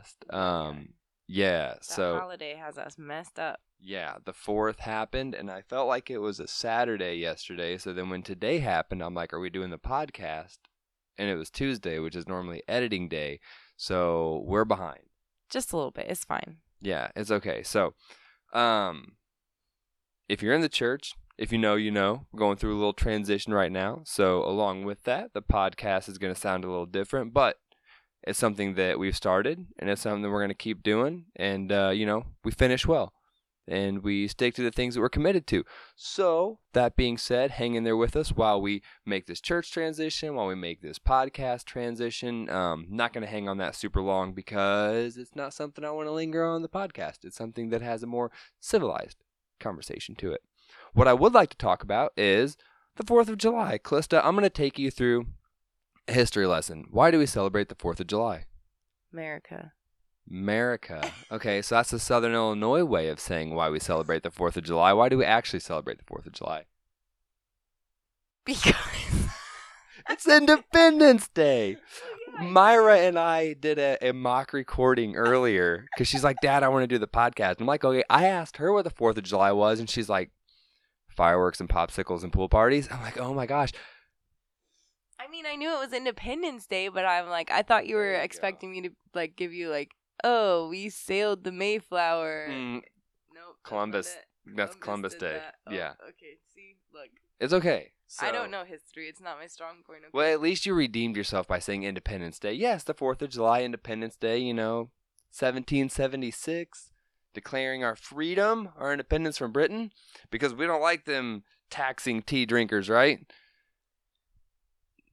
recording the podcast. Um, yeah, That so holiday has us messed up. yeah, the fourth happened, and I felt like it was a Saturday yesterday. So then when today happened, I'm like, are we doing the podcast? And it was Tuesday, which is normally editing day. So we're behind. Just a little bit. It's fine. Yeah, it's okay. So, um, if you're in the church, if you know, you know, we're going through a little transition right now. So, along with that, the podcast is going to sound a little different, but it's something that we've started and it's something that we're going to keep doing. And, uh, you know, we finish well and we stick to the things that we're committed to. So, that being said, hang in there with us while we make this church transition, while we make this podcast transition. Um, not going to hang on that super long because it's not something I want to linger on the podcast. It's something that has a more civilized conversation to it. What I would like to talk about is the 4th of July. Calista, I'm going to take you through history lesson. Why do we celebrate the 4th of July? America. America. Okay, so that's the Southern Illinois way of saying why we celebrate the 4th of July. Why do we actually celebrate the 4th of July? Because. It's Independence Day. Myra and I did a, a mock recording earlier because she's like, Dad, I want to do the podcast. I'm like, okay. I asked her what the 4th of July was, and she's like, fireworks and popsicles and pool parties. I'm like, oh my gosh. I mean, I knew it was Independence Day, but I'm like, I thought you were you go. expecting me to like give you like, oh, we sailed the Mayflower. Mm, Nope. Columbus. That's Columbus did Day. that. Oh, Yeah. Okay. See, look, It's okay. I don't know history. It's not my strong point. Okay? Well, at least you redeemed yourself by saying Independence Day. Yes, the 4th of July, Independence Day, you know, 1776, declaring our freedom, our independence from Britain, because we don't like them taxing tea drinkers, right?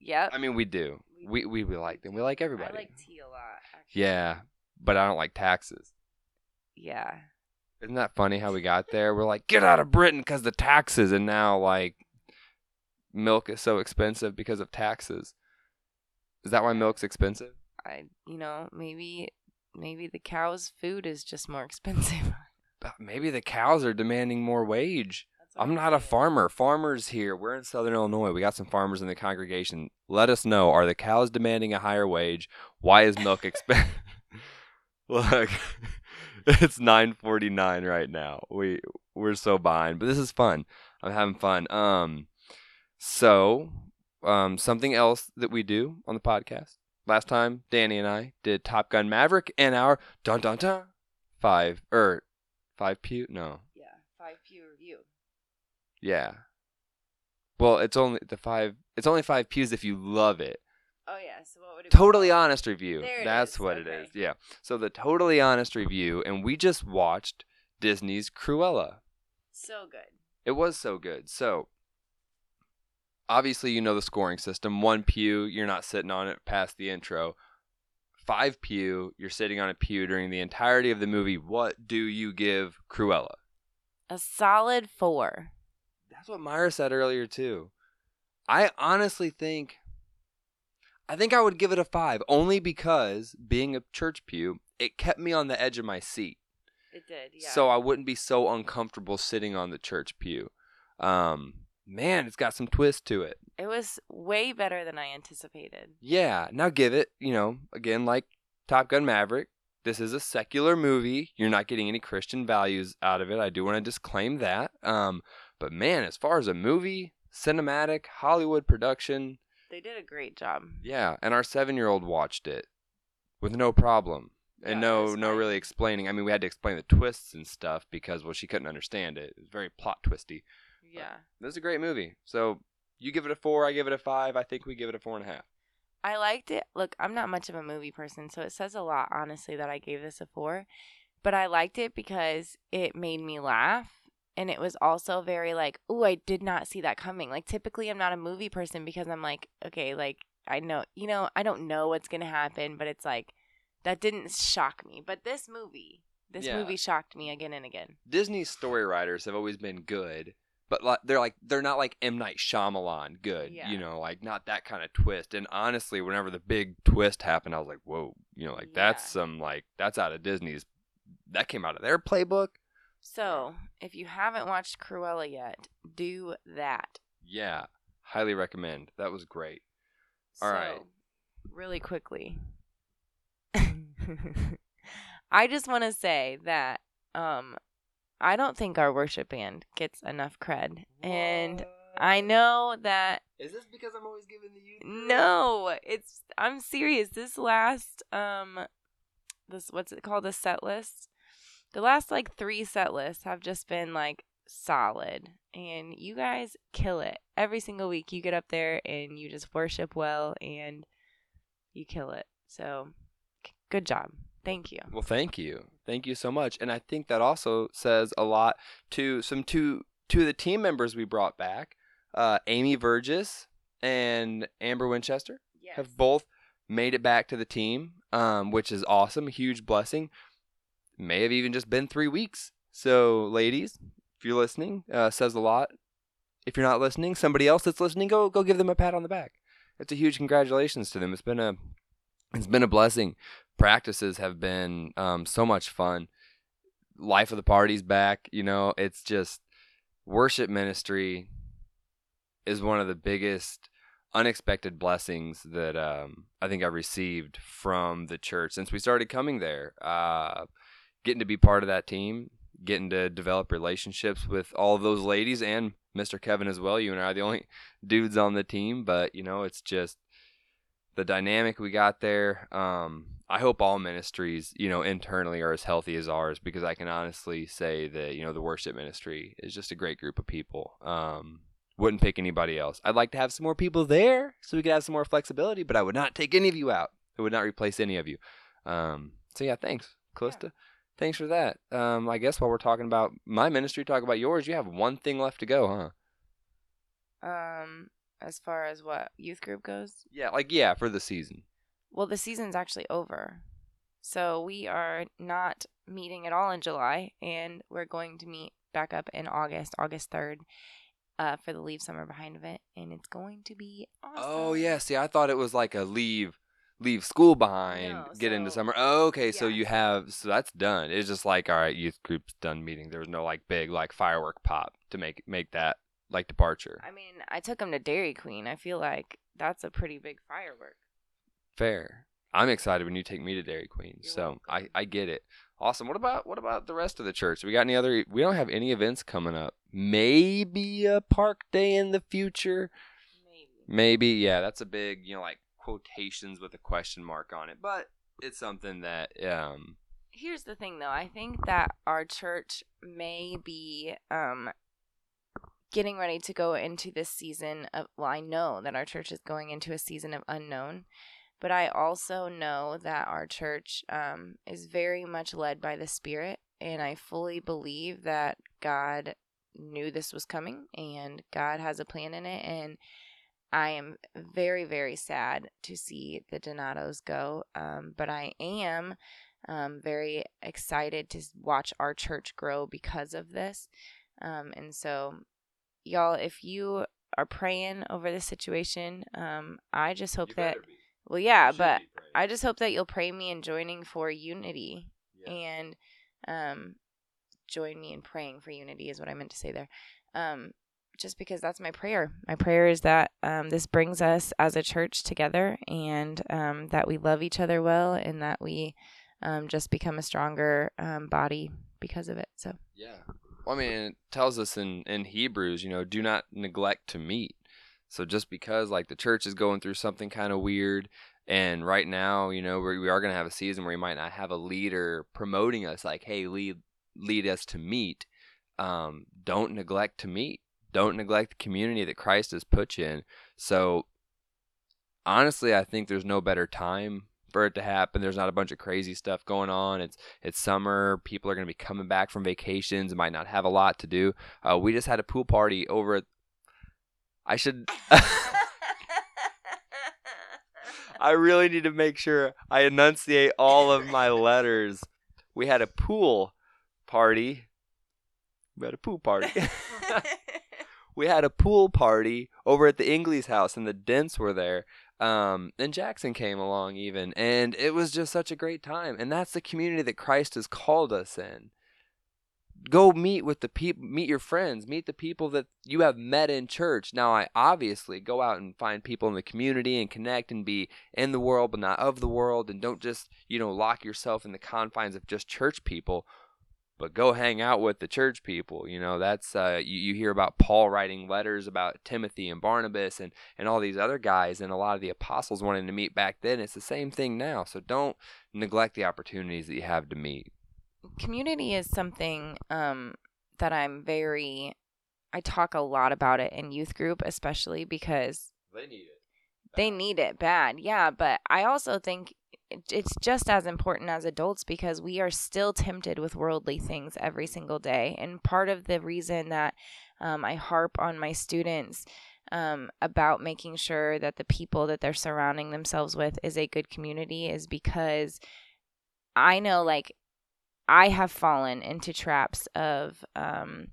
Yep. I mean, we do. We, we, we like them. We like everybody. I like tea a lot. Actually. yeah, but I don't like taxes. Yeah. Isn't that funny how we got there? We're like, get out of Britain because the taxes, and now, like, milk is so expensive because of taxes. Is that why milk's expensive? I, you know, maybe, maybe the cow's food is just more expensive. Maybe the cows are demanding more wage. I'm not a farmer. Farmers here. We're in Southern Illinois. We got some farmers in the congregation. Let us know. Are the cows demanding a higher wage? Why is milk expensive? Look, it's 9:49 right now. We we're so behind, but this is fun. I'm having fun. Um, so um, something else that we do on the podcast. Last time, Danny and I did Top Gun Maverick and our dun dun dun five or five pew no Yeah. Five pew review. Yeah. Well, it's only the five. It's only five pews if you love it. Oh yeah. So what would it? Totally called? honest review. There it That's is, what it okay. is. Yeah. So the totally honest review, and we just watched Disney's Cruella. So good. It was so good. So obviously, you know the scoring system. One pew, you're not sitting on it past the intro. Five pew, you're sitting on a pew during the entirety of the movie. What do you give Cruella? A solid four. That's what Myra said earlier too. I honestly think I think I would give it a 5 only because being a church pew, it kept me on the edge of my seat. It did. Yeah. So I wouldn't be so uncomfortable sitting on the church pew. Um man, it's got some twist to it. it was way better than I anticipated. Yeah, now give it, you know, again like Top Gun Maverick, this is a secular movie. You're not getting any Christian values out of it. I do want to disclaim that. Um but man, as far as a movie, cinematic, Hollywood production, They did a great job. yeah, and our 7-year-old watched it with no problem. And Yeah, no no really explaining. I mean, we had to explain the twists and stuff because well she couldn't understand it. It was very plot twisty. Yeah. This is a great movie. So you give it a four, I give it a five. I think we give it a four and a half. I liked it. Look, I'm not much of a movie person, so it says a lot, honestly, that I gave this a four. But I liked it because it made me laugh. And it was also very like, oh, I did not see that coming. Like, typically, I'm not a movie person because I'm like, okay, like, I know, you know, I don't know what's going to happen, but it's like, that didn't shock me. But this movie, this Yeah. movie shocked me again and again. Disney's story writers have always been good, but like they're like they're not like M Night Shyamalan good. Yeah. You know, like not that kind of twist. And honestly, whenever the big twist happened, I was like, whoa, you know, like that's some like that's out of Disney's. That came out of their playbook. So, if you haven't watched Cruella yet, do that. Yeah, highly recommend. That was great. All so, right. Really quickly. I just want to say that um I don't think our worship band gets enough cred. And I know that Is this because I'm always giving the youth? no, it's I'm serious. This last um this what's it called? The set list. The last like three set lists have just been like solid. And you guys kill it. Every single week you get up there and you just worship well and you kill it. So good job. Thank you. Well, thank you, thank you so much, and I think that also says a lot to some two two of the team members we brought back, uh, Amy Burgess and Amber Winchester. Yes. have both made it back to the team, um, which is awesome, a huge blessing. May have even just been three weeks. So, ladies, if you're listening, uh, says a lot. If you're not listening, somebody else that's listening, go go give them a pat on the back. It's a huge congratulations to them. It's been a it's been a blessing. Practices have been um, so much fun. Life of the party's back. You know, it's just worship ministry is one of the biggest unexpected blessings that um, I think I've received from the church since we started coming there. Uh, getting to be part of that team, getting to develop relationships with all of those ladies and Mr. Kevin as well. You and I are the only dudes on the team, but you know, it's just the dynamic we got there. Um, I hope all ministries, you know, internally are as healthy as ours because I can honestly say that, you know, the worship ministry is just a great group of people. Um, wouldn't pick anybody else. I'd like to have some more people there so we could have some more flexibility, but I would not take any of you out. I would not replace any of you. Um, so yeah, thanks, Calista. Thanks for that. Um, I guess while we're talking about my ministry, talk about yours. You have one thing left to go, huh? Um, as far as what youth group goes, Yeah, like yeah, for the season. well, the season's actually over, so we are not meeting at all in July, and we're going to meet back up in August, August third, uh, for the Leave Summer Behind event, and it's going to be awesome. Oh yeah, see, I thought it was like a leave leave school behind, No, get into summer. Oh, okay, so you have so that's done. It's just like all right, youth group's done meeting. There was no like big like firework pop to make make that like departure. I mean, I took him to Dairy Queen. I feel like that's a pretty big firework. Fair. I'm excited when you take me to Dairy Queen. You're so I. I get it. Awesome. What about what about the rest of the church? We got any other? We don't have any events coming up. Maybe a park day in the future. Maybe. Maybe, yeah, that's a big, you know, like quotations with a question mark on it, but it's something that, um, Here's the thing, though. I think that our church may be um, getting ready to go into this season of. Well, I know that our church is going into a season of unknown, but I also know that our church um, is very much led by the Spirit, and I fully believe that God knew this was coming, and God has a plan in it, and I am very, very sad to see the Donatos go, um, but I am um, very excited to watch our church grow because of this. Um, and so, y'all, if you are praying over the situation, um, I just hope that, well, yeah, but I just hope that you'll pray me in joining for unity and um, join me in praying for unity, is what I meant to say there. Just because that's my prayer. My prayer is that um, this brings us as a church together and um, that we love each other well and that we um, just become a stronger um, body because of it. So, Yeah. Well, I mean, it tells us in, in Hebrews, you know, do not neglect to meet. So just because like the church is going through something kind of weird, and right now, you know, we, we are going to have a season where we might not have a leader promoting us, like, hey, lead lead us to meet. Um, don't neglect to meet. Don't neglect the community that Christ has put you in. So honestly, I think there's no better time for it to happen. There's not a bunch of crazy stuff going on. It's it's summer. People are going to be coming back from vacations. Might not have a lot to do. Uh, we just had a pool party over at. I should. I really need to make sure I enunciate all of my letters. We had a pool party. We had a pool party. we had a pool party over at the Ingley's house, and the Dents were there. Um, and Jackson came along even, and it was just such a great time. And that's the community that Christ has called us in. go meet with the people meet your friends meet the people that you have met in church now i obviously go out and find people in the community and connect and be in the world but not of the world and don't just you know lock yourself in the confines of just church people but go hang out with the church people you know that's uh, you, you hear about paul writing letters about timothy and barnabas and and all these other guys and a lot of the apostles wanting to meet back then it's the same thing now so don't neglect the opportunities that you have to meet community is something um, that I'm very. I talk a lot about it in youth group, especially because they need it. They need it bad, yeah. But I also think it's just as important as adults because we are still tempted with worldly things every single day. And part of the reason that um, I harp on my students um, about making sure that the people that they're surrounding themselves with is a good community is because I know, like, I have fallen into traps of um,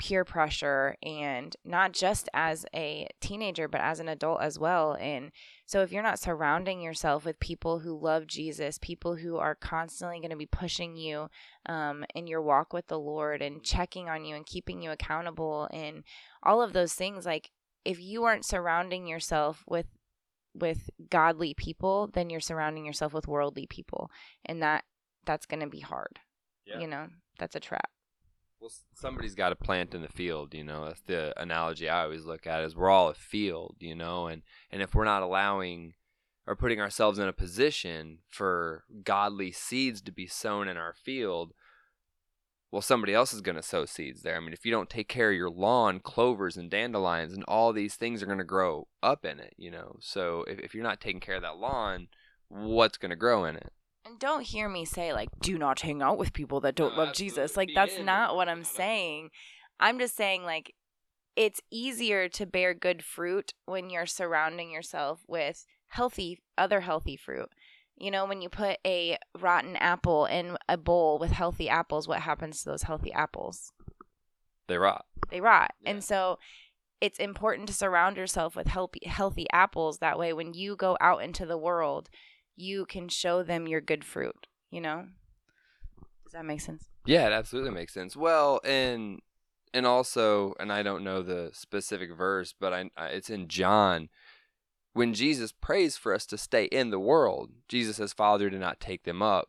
peer pressure and not just as a teenager, but as an adult as well. And so, if you're not surrounding yourself with people who love Jesus, people who are constantly going to be pushing you um, in your walk with the Lord and checking on you and keeping you accountable and all of those things, like if you aren't surrounding yourself with with godly people, then you're surrounding yourself with worldly people, and that that's going to be hard. Yeah. You know, that's a trap. Well, somebody's got to plant in the field, you know. That's the analogy I always look at is we're all a field, you know, and and if we're not allowing or putting ourselves in a position for godly seeds to be sown in our field, well, somebody else is going to sow seeds there. I mean, if you don't take care of your lawn, clovers and dandelions and all these things are going to grow up in it, you know. So if, if you're not taking care of that lawn, what's going to grow in it? And don't hear me say like do not hang out with people that don't no, love Jesus. Like that's not what I'm saying. I'm just saying like it's easier to bear good fruit when you're surrounding yourself with healthy other healthy fruit. You know, when you put a rotten apple in a bowl with healthy apples, what happens to those healthy apples? They rot. They rot. Yeah. And so it's important to surround yourself with healthy healthy apples that way when you go out into the world you can show them your good fruit, you know? Does that make sense? Yeah, it absolutely makes sense. Well, and and also, and I don't know the specific verse, but I, I it's in John when Jesus prays for us to stay in the world. Jesus says, "Father, do not take them up,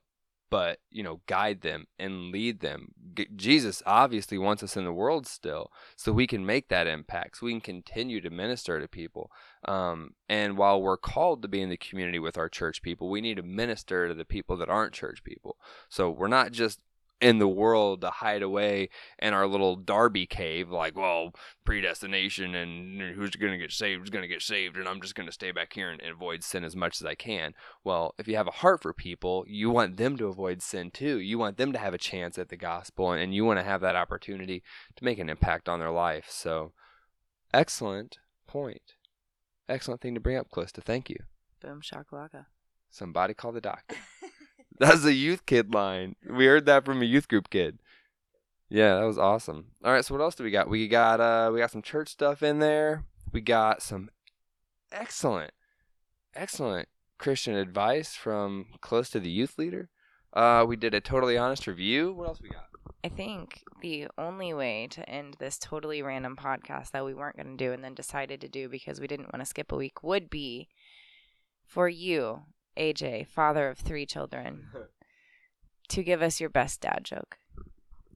but you know guide them and lead them. G- jesus obviously wants us in the world still so we can make that impact so we can continue to minister to people. Um, and while we're called to be in the community with our church people we need to minister to the people that aren't church people. So we're not just in the world to hide away in our little Darby cave, like, well, predestination and who's going to get saved, who's going to get saved, and I'm just going to stay back here and, and, avoid sin as much as I can. Well, if you have a heart for people, you want them to avoid sin too. You want them to have a chance at the gospel, and, and you want to have that opportunity to make an impact on their life. So, excellent point. Excellent thing to bring up, Calista. Thank you. Boom shakalaka. Somebody call the doctor. That's a youth kid line. We heard that from a youth group kid. Yeah, that was awesome. All right, so what else do we got? We got uh we got some church stuff in there. We got some excellent excellent Christian advice from Calista the youth leader. Uh we did a totally honest review. What else we got? I think the only way to end this totally random podcast that we weren't going to do and then decided to do because we didn't want to skip a week would be for you AJ, father of three children, to give us your best dad joke.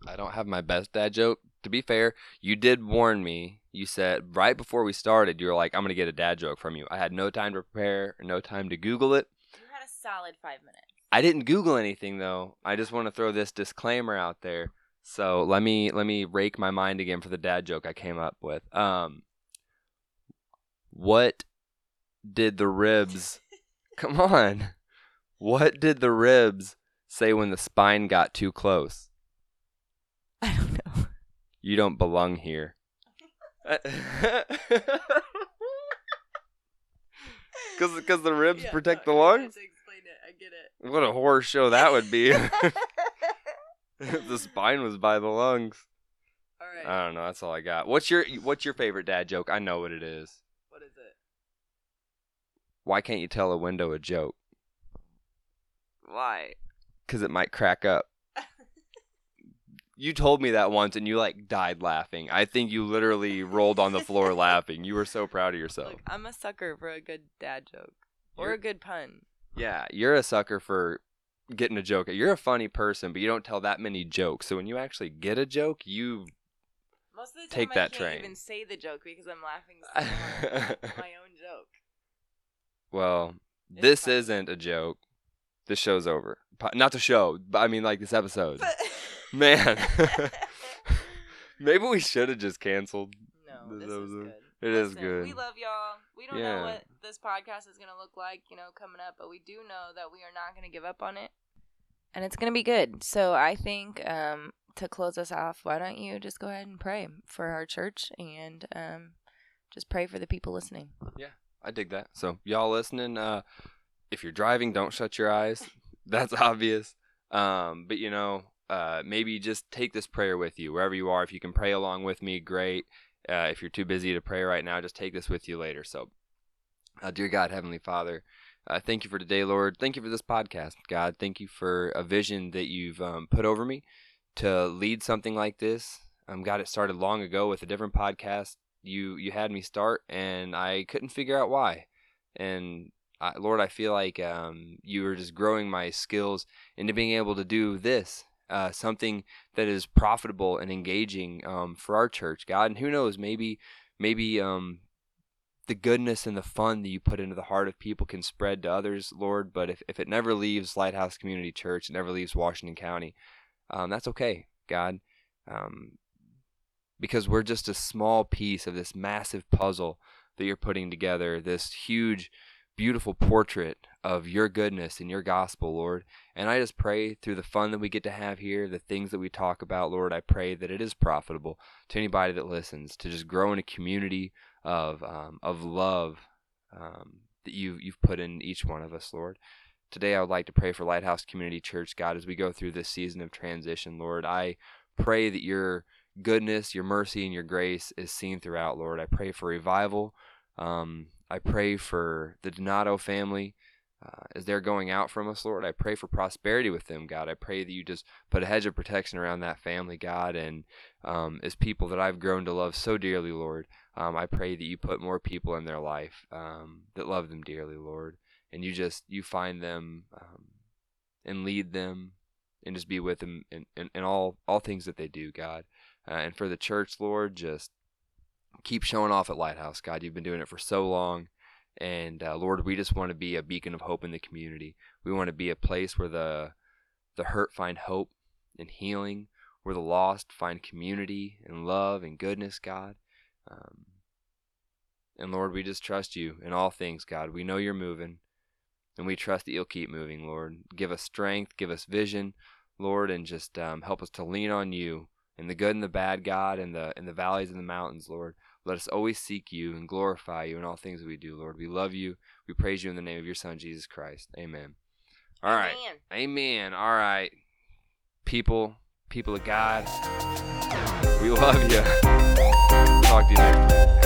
I don't have my best dad joke. To be fair, you did warn me. You said right before we started, you were like, I'm going to get a dad joke from you. I had no time to prepare, no time to Google it. You had a solid five minutes. I didn't Google anything though. I just want to throw this disclaimer out there. So let me let me rake my mind again for the dad joke I came up with. Um, what did the ribs Come on. What did the ribs say when the spine got too close? I don't know. You don't belong here. Because because the ribs yeah, protect no, the lungs. Explain it. I get it. What a horror show that would be. the spine was by the lungs. All right. I don't know. That's all I got. What's your What's your favorite dad joke? I know what it is. Why can't you tell a window a joke? Why? Because it might crack up. you told me that once and you like died laughing. I think you literally rolled on the floor laughing. You were so proud of yourself. Look, I'm a sucker for a good dad joke or You're- a good pun. Yeah, you're a sucker for getting a joke. You're a funny person, but you don't tell that many jokes. So when you actually get a joke, you Most of the time, Take I that can't train. even say the joke because I'm laughing so my own joke. Well, It's this fine. isn't a joke. This show's over. Not the show, but I mean like this episode. But Man. Maybe we should have just canceled. no, This this is good. It is Listen, good. We love y'all. We don't Yeah. know what this podcast is gonna look like, you know, coming up, but we do know that we are not gonna give up on it, and it's gonna be good. So I think um, to close us off, why don't you just go ahead and pray for our church and um, just pray for the people listening. I dig that. So y'all listening, uh, if you're driving, don't shut your eyes. That's obvious. Um, but you know, uh, maybe just take this prayer with you wherever you are. If you can pray along with me, great. Uh, if you're too busy to pray right now, just take this with you later. So, uh, dear God, Heavenly Father, uh, thank you for today, Lord. Thank you for this podcast, God. Thank you for a vision that you've um, put over me to lead something like this. Um, God, it started long ago with a different podcast you you had me start and I couldn't figure out why. And I, Lord, I feel like um, you were just growing my skills into being able to do this, uh, something that is profitable and engaging um, for our church, God. And who knows, maybe maybe um, the goodness and the fun that you put into the heart of people can spread to others, Lord. But if, if it never leaves Lighthouse Community Church, it never leaves Washington County, um, that's okay, God. Um, because we're just a small piece of this massive puzzle that you're putting together, this huge, beautiful portrait of your goodness and your gospel, Lord. And I just pray through the fun that we get to have here, the things that we talk about, Lord, I pray that it is profitable to anybody that listens to just grow in a community of um, of love um, that you you've put in each one of us, Lord. Today, I would like to pray for Lighthouse Community Church, God, as we go through this season of transition, Lord. I pray that your goodness, your mercy, and your grace is seen throughout, Lord. I pray for revival. Um, I pray for the Donato family uh, as they're going out from us, Lord. I pray for prosperity with them, God. I pray that you just put a hedge of protection around that family, God. And um, as people that I've grown to love so dearly, Lord, um, I pray that you put more people in their life um, that love them dearly, Lord. And you just you find them um, and lead them and just be with them in, in, in all all things that they do, God. Uh, and for the church, Lord, just keep showing off at Lighthouse, God. You've been doing it for so long. And uh, Lord, we just want to be a beacon of hope in the community. We want to be a place where the the hurt find hope and healing, where the lost find community and love and goodness, God. Um, and Lord, we just trust you in all things, God. We know you're moving, and we trust that you'll keep moving, Lord. Give us strength, give us vision, Lord, and just um, help us to lean on you in the good and the bad, God, in the in the valleys and the mountains, Lord. Let us always seek you and glorify you in all things that we do, Lord. We love you. We praise you in the name of your Son, Jesus Christ. Amen. All right. Amen. Amen. All right. People, people of God, we love you. Talk to you next week.